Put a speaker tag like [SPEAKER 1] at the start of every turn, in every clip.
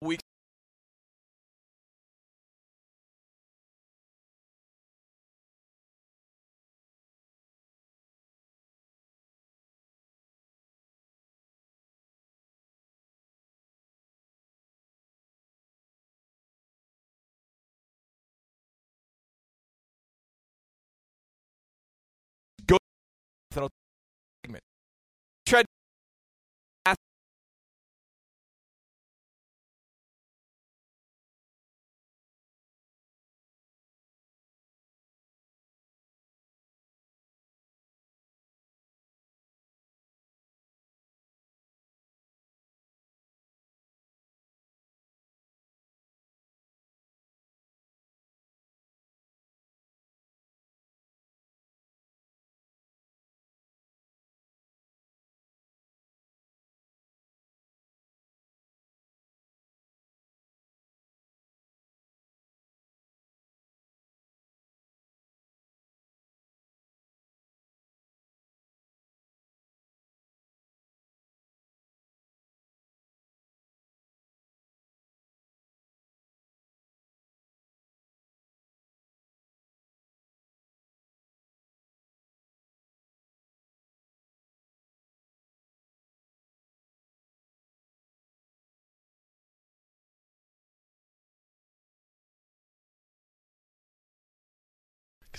[SPEAKER 1] week.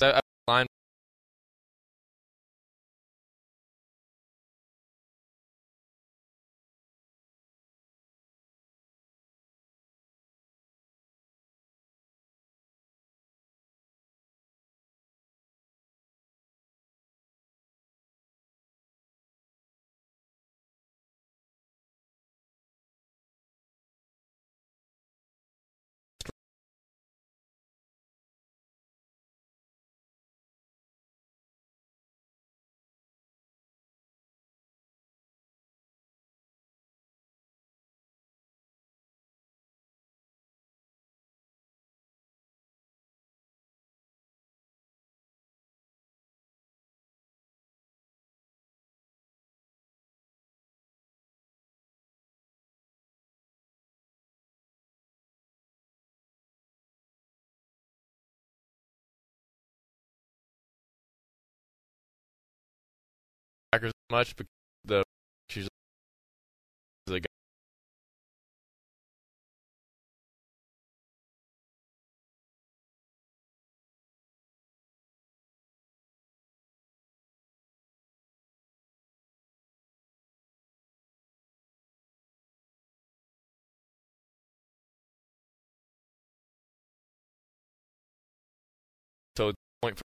[SPEAKER 1] I, I Packers much because the she's the guy. So point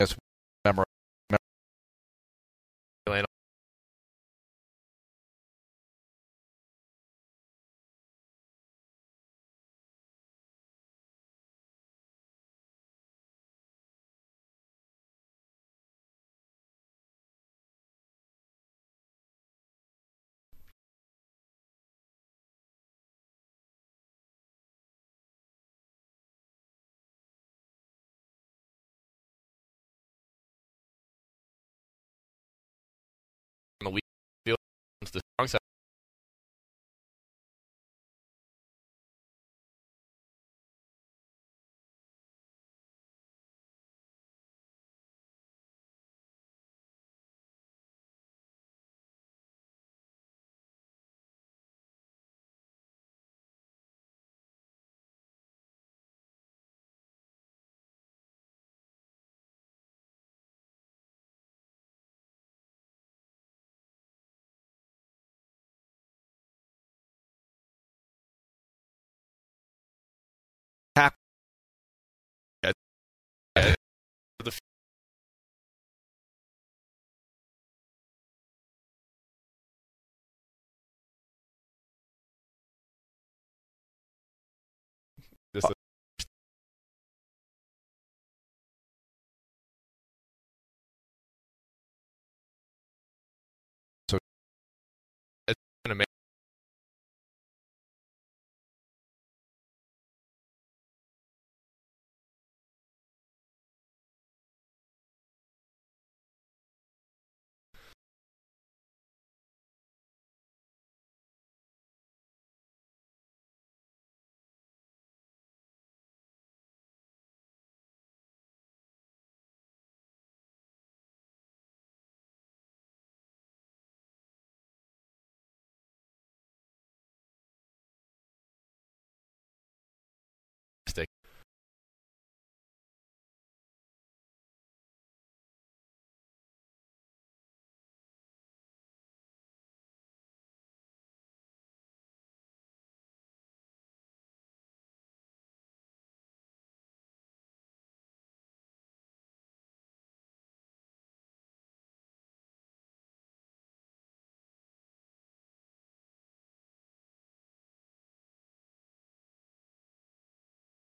[SPEAKER 2] Yes, memorize
[SPEAKER 1] the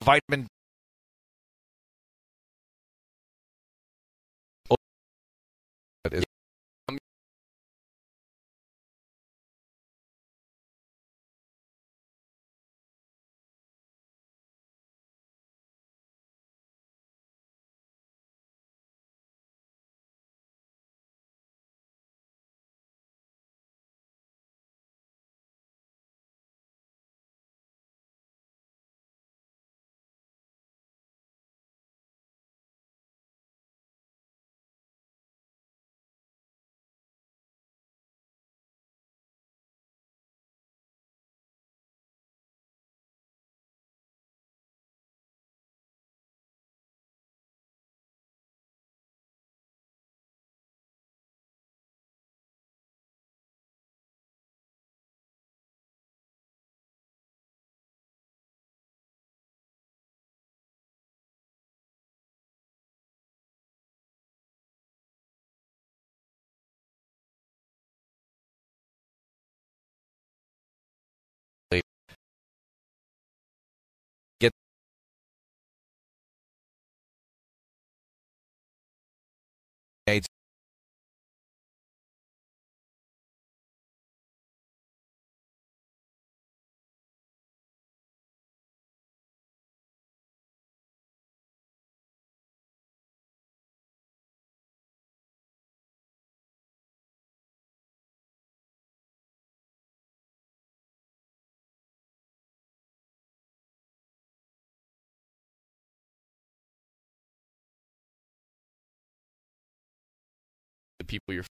[SPEAKER 2] vitamin
[SPEAKER 1] people you're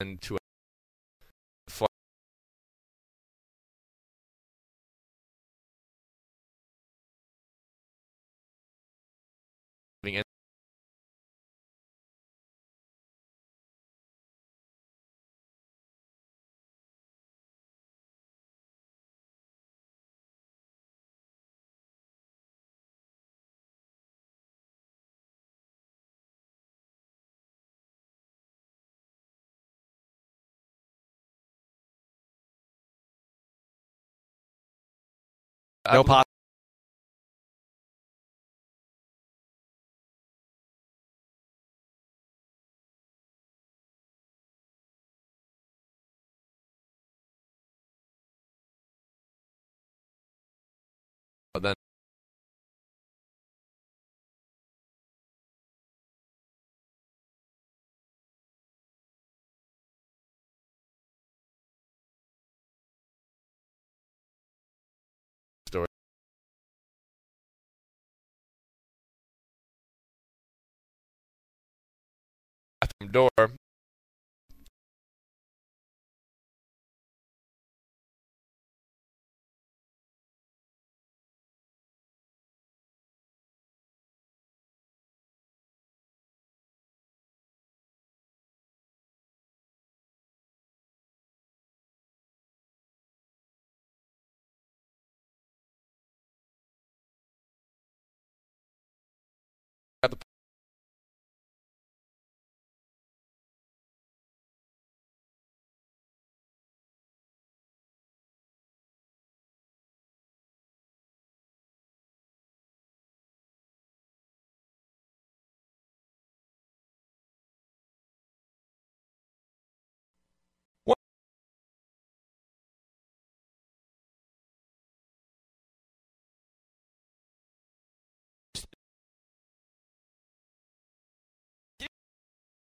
[SPEAKER 1] and to
[SPEAKER 2] No pos-
[SPEAKER 1] door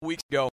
[SPEAKER 2] weeks ago.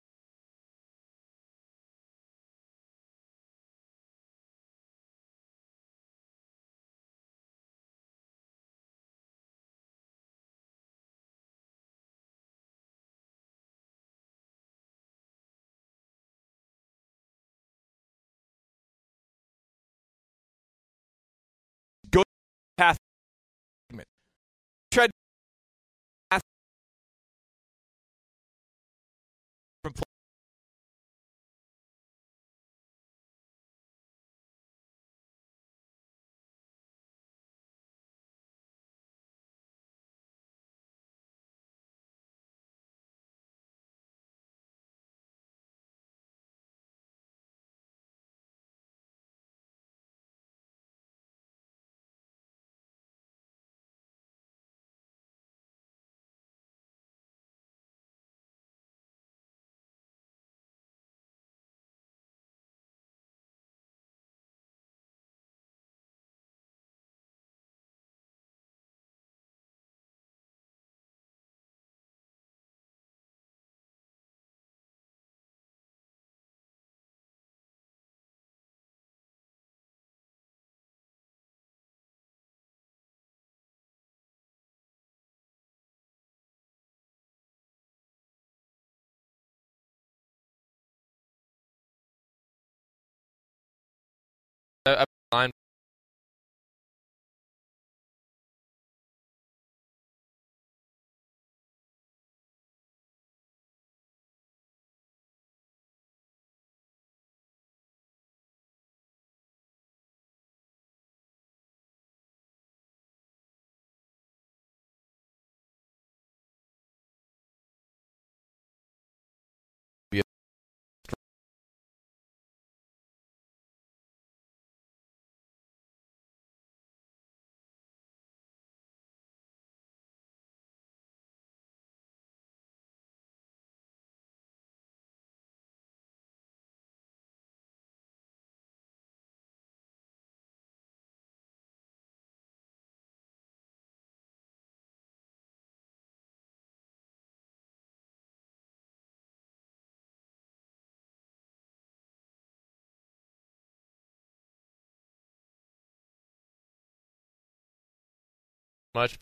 [SPEAKER 1] Line much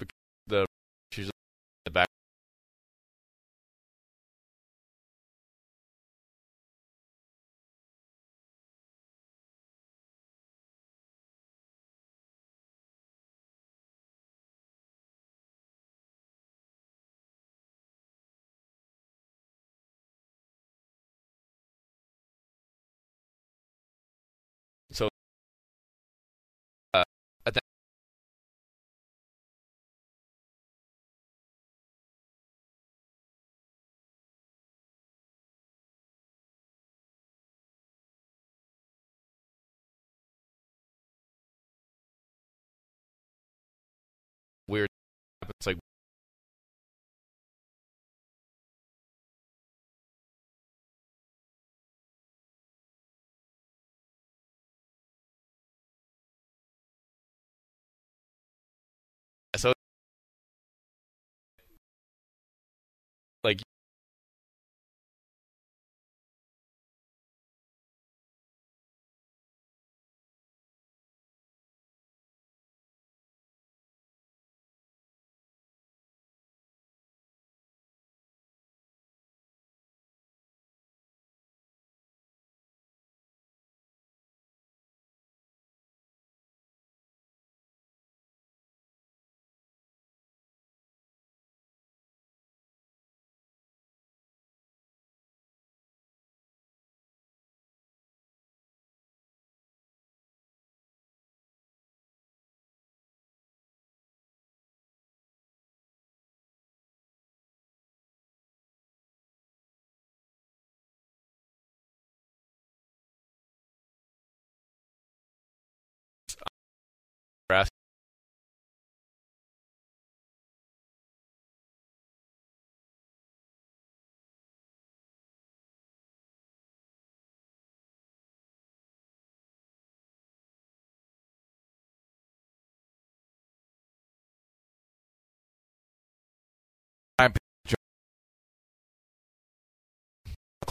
[SPEAKER 1] happens like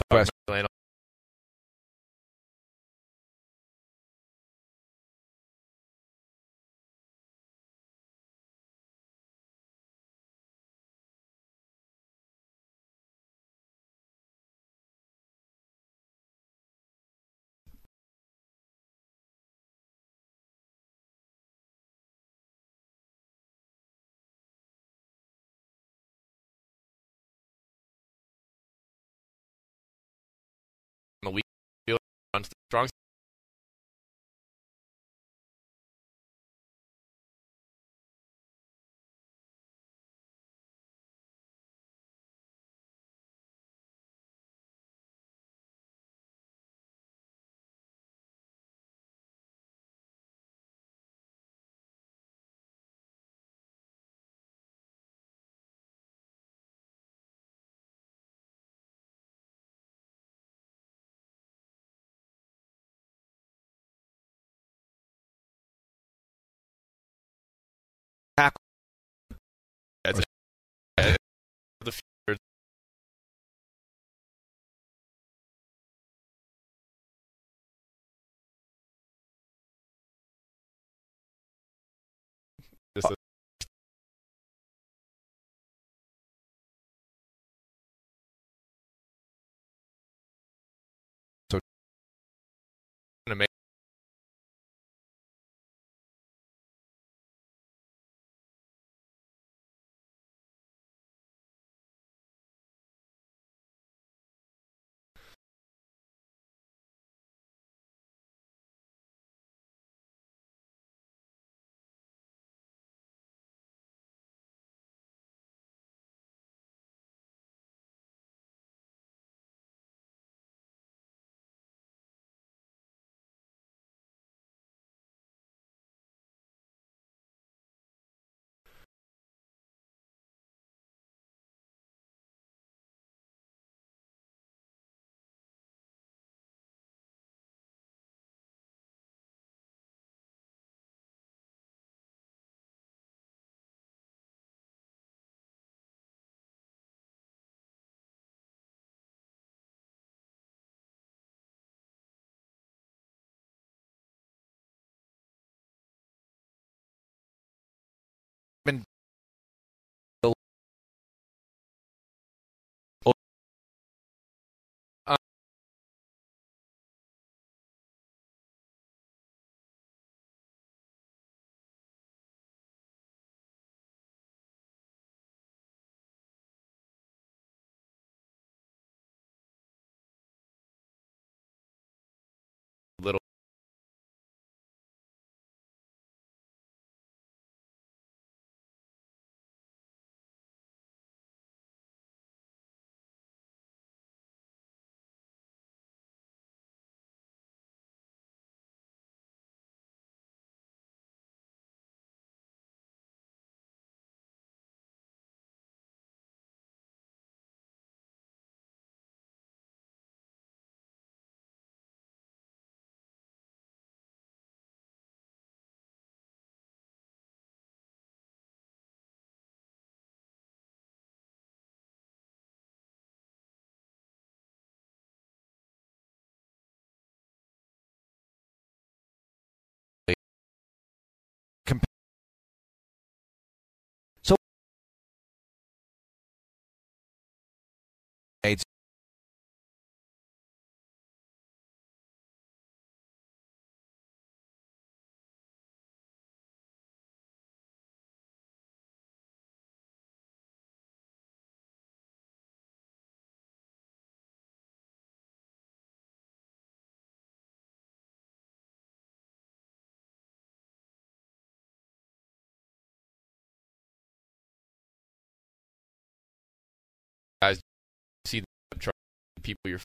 [SPEAKER 2] Question.
[SPEAKER 1] People you're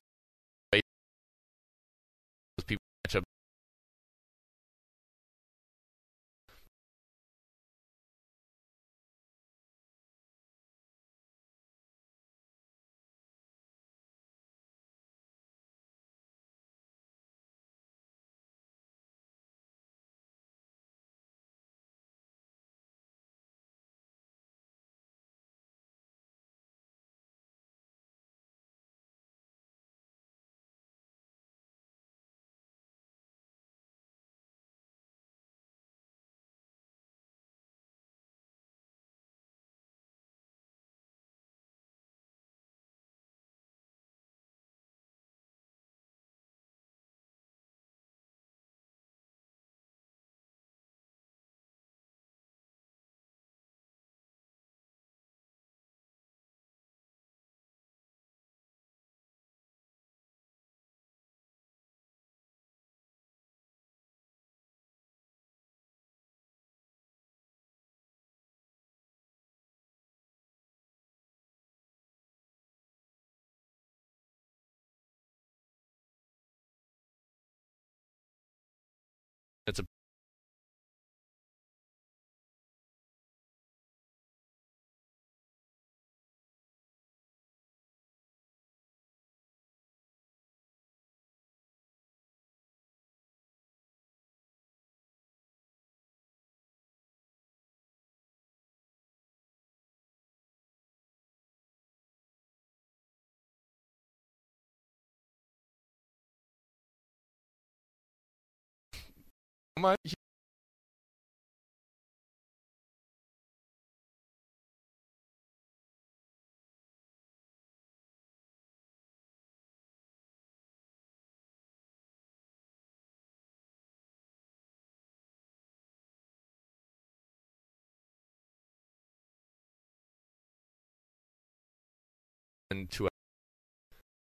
[SPEAKER 1] And to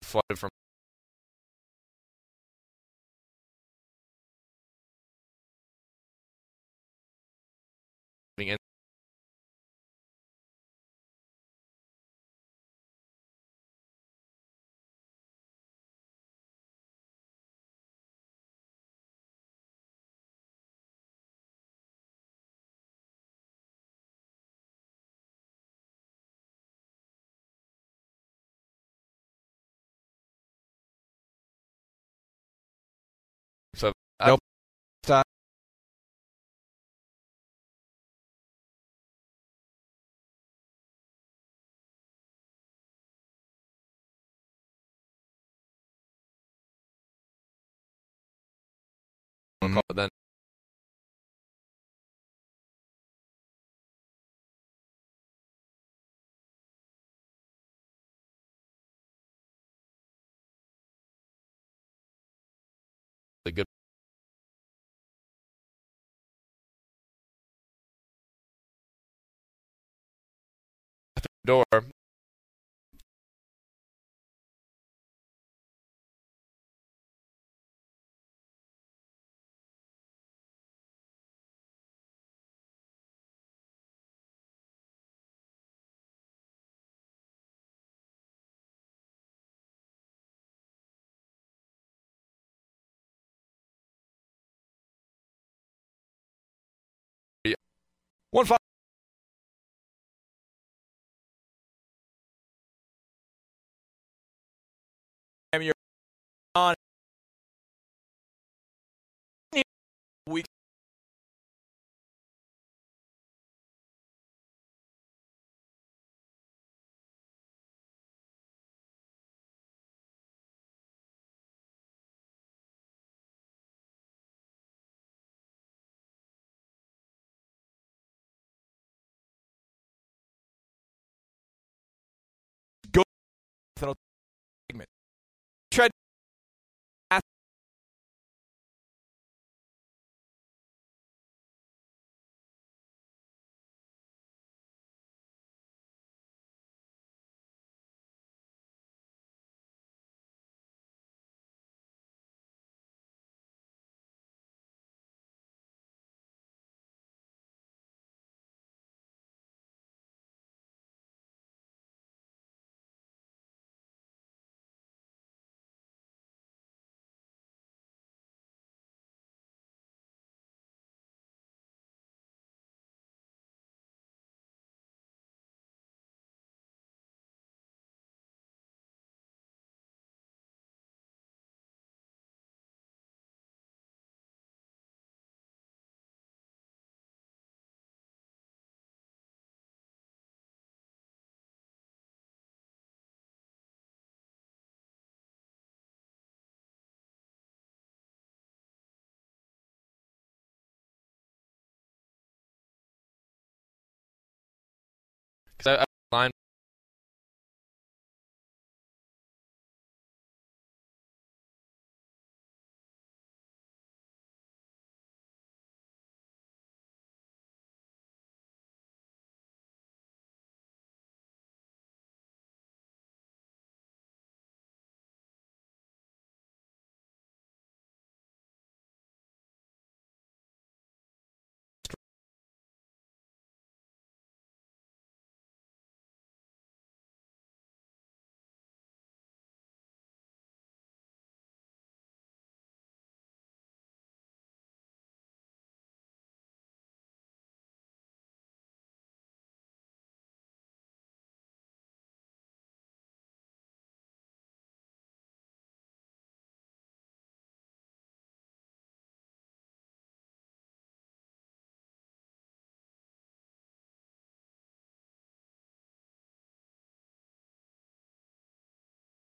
[SPEAKER 1] flooded from So
[SPEAKER 2] Nope.
[SPEAKER 1] Door.
[SPEAKER 2] One five. On. Week. Go.
[SPEAKER 1] Because I, I line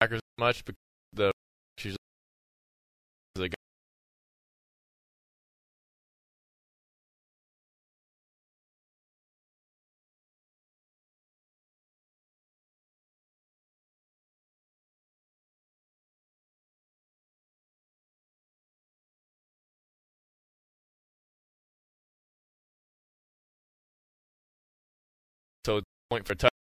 [SPEAKER 1] Packers much because the the guy. So point for touch.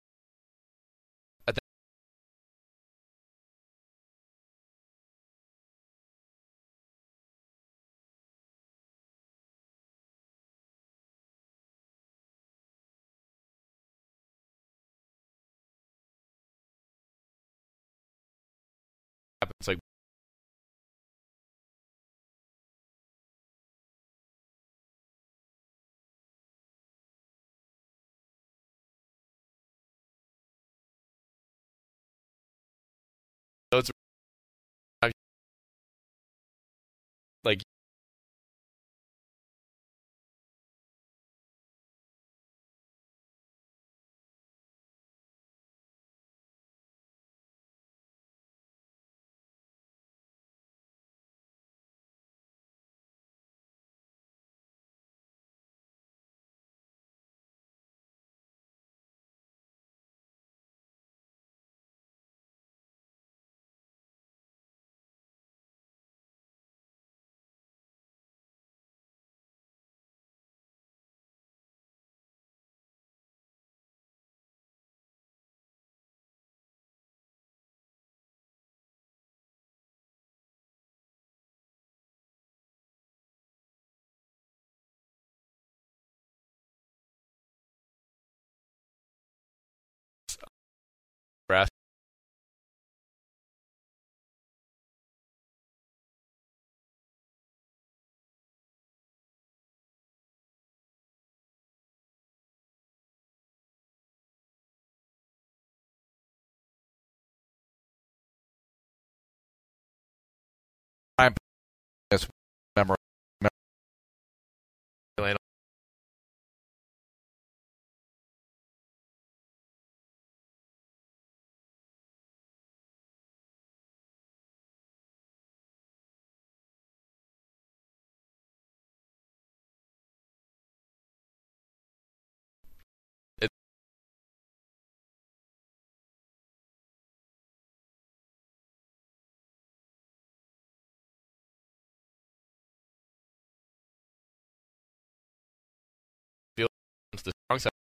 [SPEAKER 1] The strong side.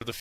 [SPEAKER 1] The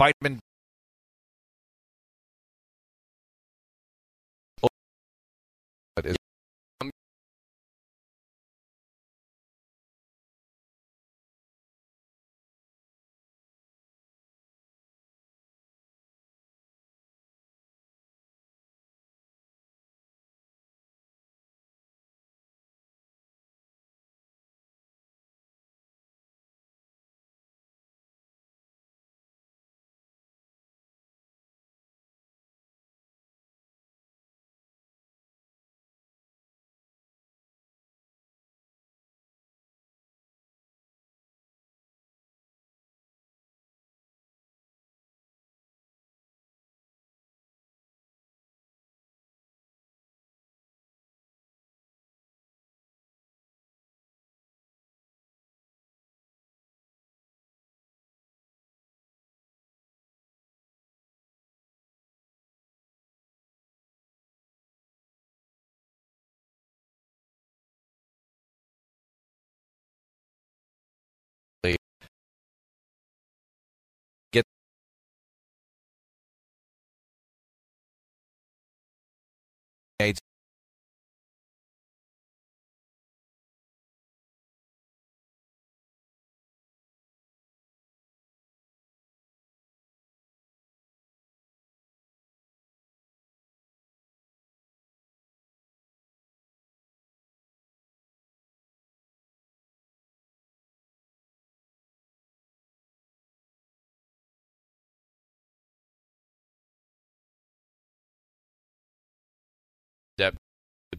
[SPEAKER 2] vitamin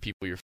[SPEAKER 1] people you're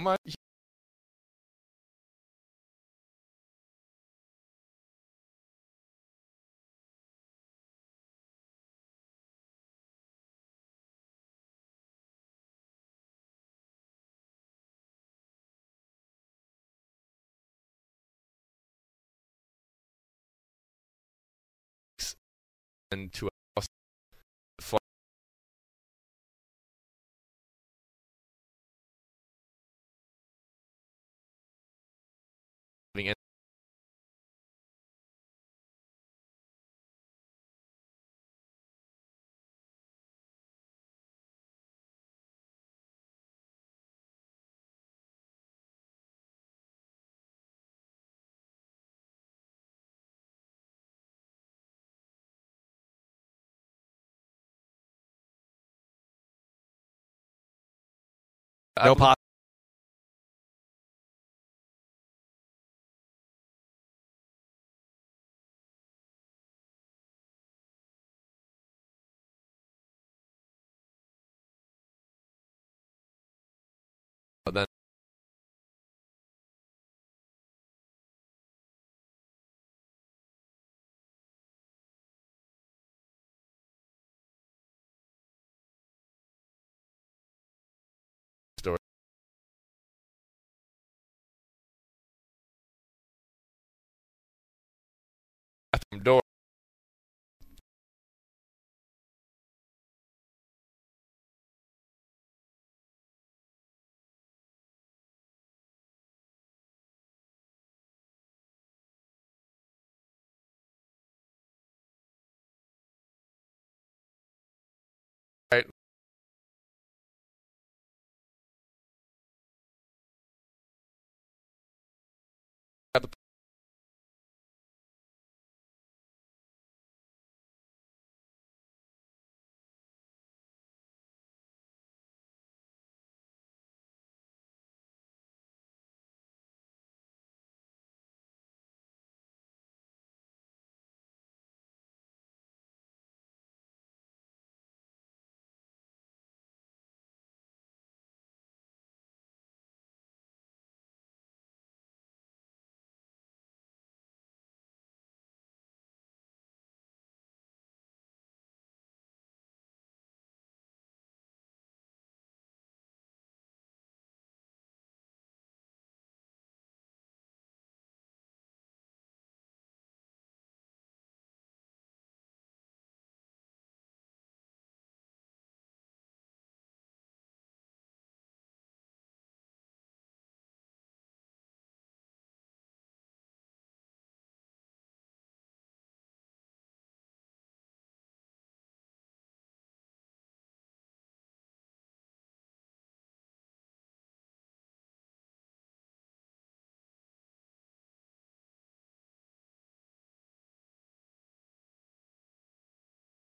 [SPEAKER 1] How much?
[SPEAKER 2] No
[SPEAKER 1] I-